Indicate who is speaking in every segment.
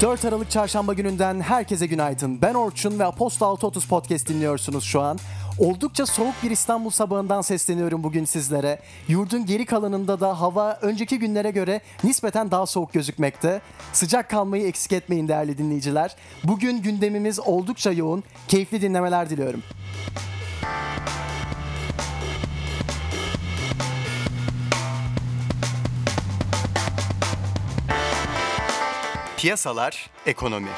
Speaker 1: 4 Aralık Çarşamba gününden herkese günaydın. Ben Orçun ve Aposta 630 Podcast dinliyorsunuz şu an. Oldukça soğuk bir İstanbul sabahından sesleniyorum bugün sizlere. Yurdun geri kalanında da hava önceki günlere göre nispeten daha soğuk gözükmekte. Sıcak kalmayı eksik etmeyin değerli dinleyiciler. Bugün gündemimiz oldukça yoğun. Keyifli dinlemeler diliyorum. Piyasalar, ekonomi.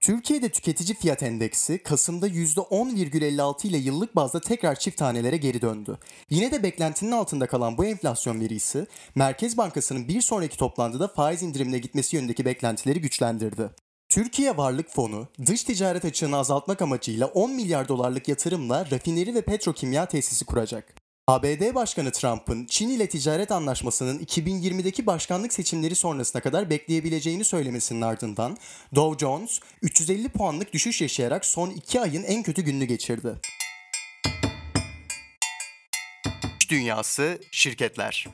Speaker 1: Türkiye'de tüketici fiyat endeksi Kasım'da %10,56 ile yıllık bazda tekrar çift tanelere geri döndü. Yine de beklentinin altında kalan bu enflasyon verisi Merkez Bankası'nın bir sonraki toplantıda faiz indirimine gitmesi yönündeki beklentileri güçlendirdi. Türkiye Varlık Fonu, dış ticaret açığını azaltmak amacıyla 10 milyar dolarlık yatırımla rafineri ve petrokimya tesisi kuracak. ABD Başkanı Trump'ın Çin ile ticaret anlaşmasının 2020'deki başkanlık seçimleri sonrasına kadar bekleyebileceğini söylemesinin ardından Dow Jones 350 puanlık düşüş yaşayarak son 2 ayın en kötü gününü geçirdi. Dünyası şirketler.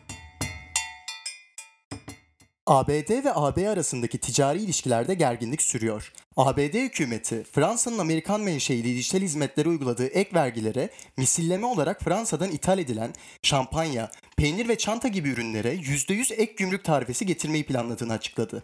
Speaker 1: ABD ve AB arasındaki ticari ilişkilerde gerginlik sürüyor. ABD hükümeti Fransa'nın Amerikan menşeili dijital hizmetlere uyguladığı ek vergilere misilleme olarak Fransa'dan ithal edilen şampanya, peynir ve çanta gibi ürünlere %100 ek gümrük tarifesi getirmeyi planladığını açıkladı.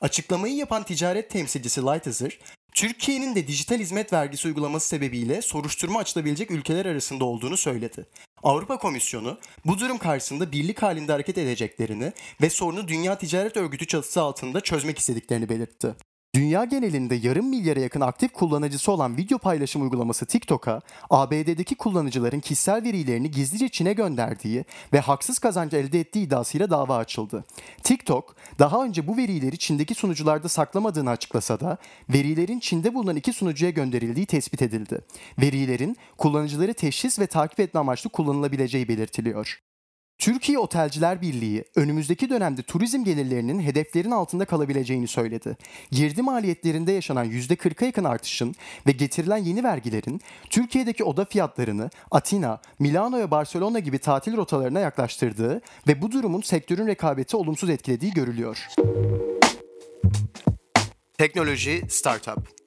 Speaker 1: Açıklamayı yapan ticaret temsilcisi Lighthizer, Türkiye'nin de dijital hizmet vergisi uygulaması sebebiyle soruşturma açılabilecek ülkeler arasında olduğunu söyledi. Avrupa Komisyonu bu durum karşısında birlik halinde hareket edeceklerini ve sorunu Dünya Ticaret Örgütü çatısı altında çözmek istediklerini belirtti. Dünya genelinde yarım milyara yakın aktif kullanıcısı olan video paylaşım uygulaması TikTok'a ABD'deki kullanıcıların kişisel verilerini gizlice Çin'e gönderdiği ve haksız kazanç elde ettiği iddiasıyla dava açıldı. TikTok daha önce bu verileri Çin'deki sunucularda saklamadığını açıklasa da verilerin Çin'de bulunan iki sunucuya gönderildiği tespit edildi. Verilerin kullanıcıları teşhis ve takip etme amaçlı kullanılabileceği belirtiliyor. Türkiye Otelciler Birliği önümüzdeki dönemde turizm gelirlerinin hedeflerin altında kalabileceğini söyledi. Girdi maliyetlerinde yaşanan %40'a yakın artışın ve getirilen yeni vergilerin Türkiye'deki oda fiyatlarını Atina, Milano ve Barcelona gibi tatil rotalarına yaklaştırdığı ve bu durumun sektörün rekabeti olumsuz etkilediği görülüyor. Teknoloji Startup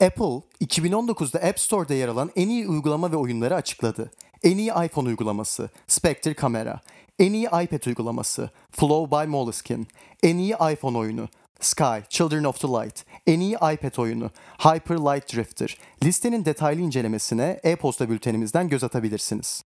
Speaker 1: Apple, 2019'da App Store'da yer alan en iyi uygulama ve oyunları açıkladı. En iyi iPhone uygulaması, Spectre Kamera. En iyi iPad uygulaması, Flow by Moleskine. En iyi iPhone oyunu, Sky, Children of the Light. En iyi iPad oyunu, Hyper Light Drifter. Listenin detaylı incelemesine e-posta bültenimizden göz atabilirsiniz.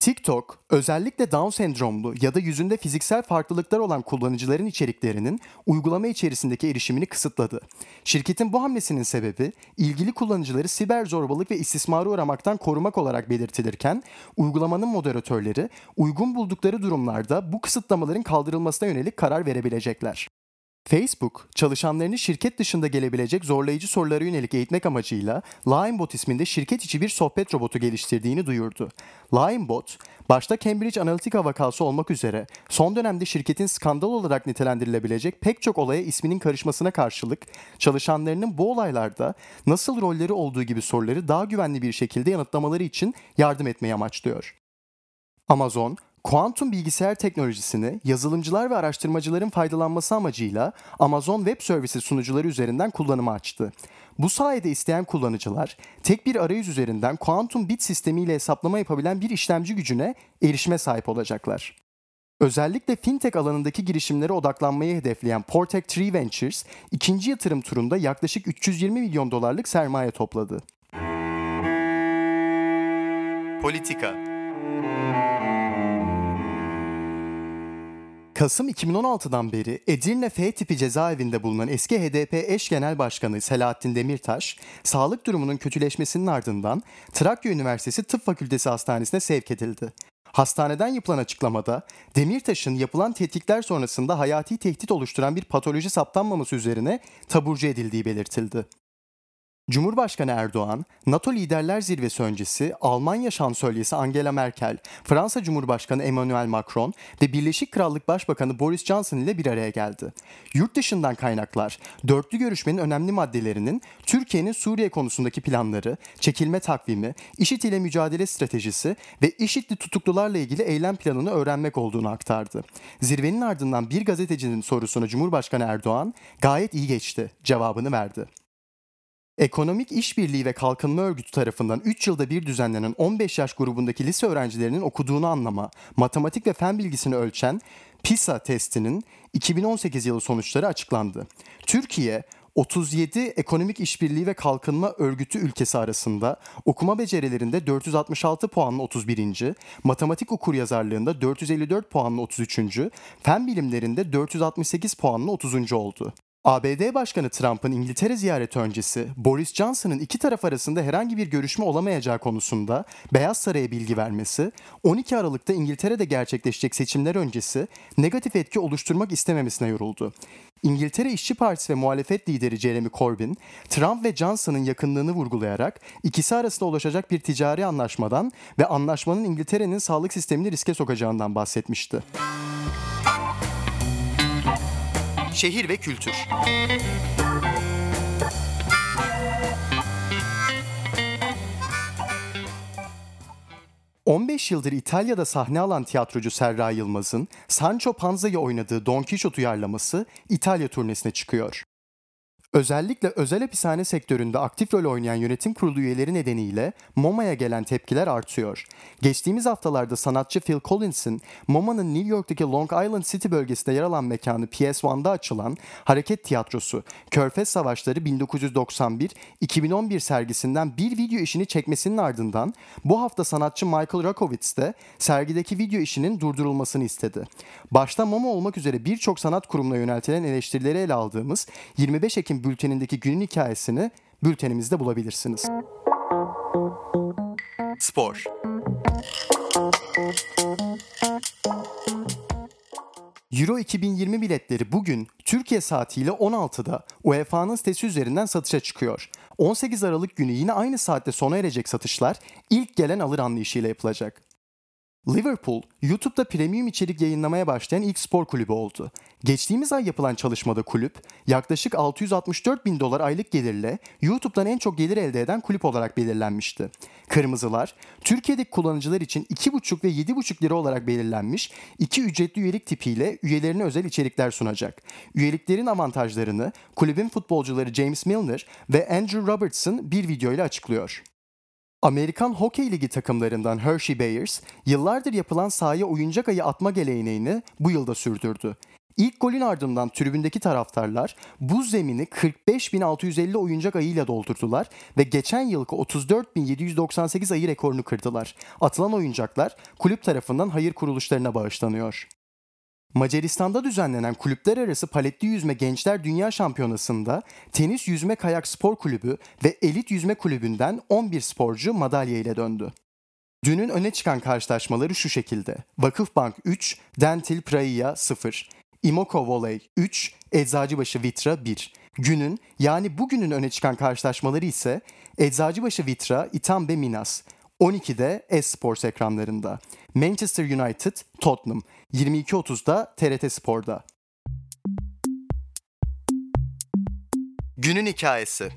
Speaker 1: TikTok, özellikle Down sendromlu ya da yüzünde fiziksel farklılıklar olan kullanıcıların içeriklerinin uygulama içerisindeki erişimini kısıtladı. Şirketin bu hamlesinin sebebi ilgili kullanıcıları siber zorbalık ve istismara uğramaktan korumak olarak belirtilirken, uygulamanın moderatörleri uygun buldukları durumlarda bu kısıtlamaların kaldırılmasına yönelik karar verebilecekler. Facebook, çalışanlarını şirket dışında gelebilecek zorlayıcı sorulara yönelik eğitmek amacıyla Linebot isminde şirket içi bir sohbet robotu geliştirdiğini duyurdu. Linebot, başta Cambridge Analytica vakası olmak üzere son dönemde şirketin skandal olarak nitelendirilebilecek pek çok olaya isminin karışmasına karşılık çalışanlarının bu olaylarda nasıl rolleri olduğu gibi soruları daha güvenli bir şekilde yanıtlamaları için yardım etmeyi amaçlıyor. Amazon, Kuantum bilgisayar teknolojisini yazılımcılar ve araştırmacıların faydalanması amacıyla Amazon Web Services sunucuları üzerinden kullanıma açtı. Bu sayede isteyen kullanıcılar tek bir arayüz üzerinden kuantum bit sistemiyle hesaplama yapabilen bir işlemci gücüne erişime sahip olacaklar. Özellikle fintech alanındaki girişimlere odaklanmayı hedefleyen Portec 3 Ventures, ikinci yatırım turunda yaklaşık 320 milyon dolarlık sermaye topladı. Politika Kasım 2016'dan beri Edirne F tipi cezaevinde bulunan eski HDP eş genel başkanı Selahattin Demirtaş, sağlık durumunun kötüleşmesinin ardından Trakya Üniversitesi Tıp Fakültesi Hastanesi'ne sevk edildi. Hastaneden yapılan açıklamada Demirtaş'ın yapılan tetkikler sonrasında hayati tehdit oluşturan bir patoloji saptanmaması üzerine taburcu edildiği belirtildi. Cumhurbaşkanı Erdoğan, NATO Liderler Zirvesi öncesi Almanya Şansölyesi Angela Merkel, Fransa Cumhurbaşkanı Emmanuel Macron ve Birleşik Krallık Başbakanı Boris Johnson ile bir araya geldi. Yurt dışından kaynaklar, dörtlü görüşmenin önemli maddelerinin Türkiye'nin Suriye konusundaki planları, çekilme takvimi, IŞİD ile mücadele stratejisi ve IŞİD'li tutuklularla ilgili eylem planını öğrenmek olduğunu aktardı. Zirvenin ardından bir gazetecinin sorusuna Cumhurbaşkanı Erdoğan, gayet iyi geçti cevabını verdi. Ekonomik İşbirliği ve Kalkınma Örgütü tarafından 3 yılda bir düzenlenen 15 yaş grubundaki lise öğrencilerinin okuduğunu anlama, matematik ve fen bilgisini ölçen PISA testinin 2018 yılı sonuçları açıklandı. Türkiye 37 Ekonomik İşbirliği ve Kalkınma Örgütü ülkesi arasında okuma becerilerinde 466 puanlı 31. Matematik okuryazarlığında 454 puanlı 33. Fen bilimlerinde 468 puanlı 30. oldu. ABD Başkanı Trump'ın İngiltere ziyareti öncesi Boris Johnson'ın iki taraf arasında herhangi bir görüşme olamayacağı konusunda Beyaz Saray'a bilgi vermesi, 12 Aralık'ta İngiltere'de gerçekleşecek seçimler öncesi negatif etki oluşturmak istememesine yoruldu. İngiltere İşçi Partisi ve muhalefet lideri Jeremy Corbyn, Trump ve Johnson'ın yakınlığını vurgulayarak ikisi arasında ulaşacak bir ticari anlaşmadan ve anlaşmanın İngiltere'nin sağlık sistemini riske sokacağından bahsetmişti. Şehir ve kültür. ...15 yıldır İtalya'da sahne alan tiyatrocu Serra Yılmaz'ın... ...Sancho Panza'yı oynadığı Don Quixote uyarlaması... ...İtalya turnesine çıkıyor. Özellikle özel hapishane sektöründe aktif rol oynayan yönetim kurulu üyeleri nedeniyle MoMA'ya gelen tepkiler artıyor. Geçtiğimiz haftalarda sanatçı Phil Collins'in MoMA'nın New York'taki Long Island City bölgesinde yer alan mekanı PS1'da açılan Hareket Tiyatrosu Körfez Savaşları 1991-2011 sergisinden bir video işini çekmesinin ardından bu hafta sanatçı Michael Rakowitz de sergideki video işinin durdurulmasını istedi. Başta MoMA olmak üzere birçok sanat kurumuna yöneltilen eleştirileri ele aldığımız 25 Ekim bültenindeki günün hikayesini bültenimizde bulabilirsiniz. Spor Euro 2020 biletleri bugün Türkiye saatiyle 16'da UEFA'nın sitesi üzerinden satışa çıkıyor. 18 Aralık günü yine aynı saatte sona erecek satışlar ilk gelen alır anlayışıyla yapılacak. Liverpool, YouTube'da premium içerik yayınlamaya başlayan ilk spor kulübü oldu. Geçtiğimiz ay yapılan çalışmada kulüp, yaklaşık 664 bin dolar aylık gelirle YouTube'dan en çok gelir elde eden kulüp olarak belirlenmişti. Kırmızılar, Türkiye'deki kullanıcılar için 2,5 ve 7,5 lira olarak belirlenmiş iki ücretli üyelik tipiyle üyelerine özel içerikler sunacak. Üyeliklerin avantajlarını kulübün futbolcuları James Milner ve Andrew Robertson bir videoyla açıklıyor. Amerikan Hokey Ligi takımlarından Hershey Bears, yıllardır yapılan sahaya oyuncak ayı atma geleneğini bu yılda sürdürdü. İlk golün ardından tribündeki taraftarlar buz zemini 45.650 oyuncak ayıyla doldurdular ve geçen yılki 34.798 ayı rekorunu kırdılar. Atılan oyuncaklar kulüp tarafından hayır kuruluşlarına bağışlanıyor. Macaristan'da düzenlenen kulüpler arası paletli yüzme gençler dünya şampiyonasında tenis yüzme kayak spor kulübü ve elit yüzme kulübünden 11 sporcu madalya ile döndü. Dünün öne çıkan karşılaşmaları şu şekilde. Vakıfbank 3, Dentil Praia 0, Imoko Volley 3, Eczacıbaşı Vitra 1. Günün yani bugünün öne çıkan karşılaşmaları ise Eczacıbaşı Vitra, İtambe Minas, 12'de Esports ekranlarında. Manchester United, Tottenham. 22.30'da TRT Spor'da. Günün hikayesi.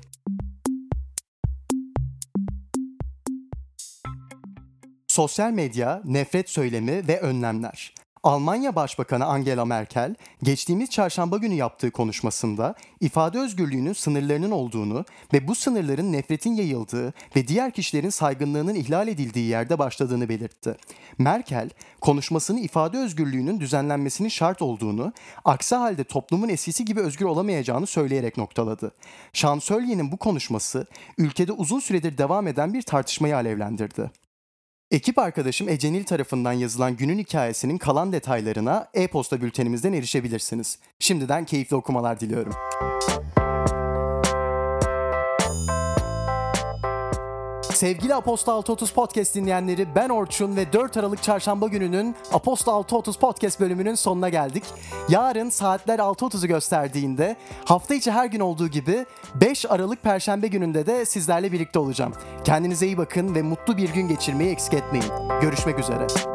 Speaker 1: Sosyal medya, nefret söylemi ve önlemler. Almanya Başbakanı Angela Merkel, geçtiğimiz çarşamba günü yaptığı konuşmasında ifade özgürlüğünün sınırlarının olduğunu ve bu sınırların nefretin yayıldığı ve diğer kişilerin saygınlığının ihlal edildiği yerde başladığını belirtti. Merkel, konuşmasını ifade özgürlüğünün düzenlenmesinin şart olduğunu, aksi halde toplumun eskisi gibi özgür olamayacağını söyleyerek noktaladı. Şansölyenin bu konuşması, ülkede uzun süredir devam eden bir tartışmayı alevlendirdi. Ekip arkadaşım Ecenil tarafından yazılan günün hikayesinin kalan detaylarına e-posta bültenimizden erişebilirsiniz. Şimdiden keyifli okumalar diliyorum. Sevgili Aposto 630 Podcast dinleyenleri ben Orçun ve 4 Aralık Çarşamba gününün Aposto 630 Podcast bölümünün sonuna geldik. Yarın saatler 6.30'u gösterdiğinde hafta içi her gün olduğu gibi 5 Aralık Perşembe gününde de sizlerle birlikte olacağım. Kendinize iyi bakın ve mutlu bir gün geçirmeyi eksik etmeyin. Görüşmek üzere.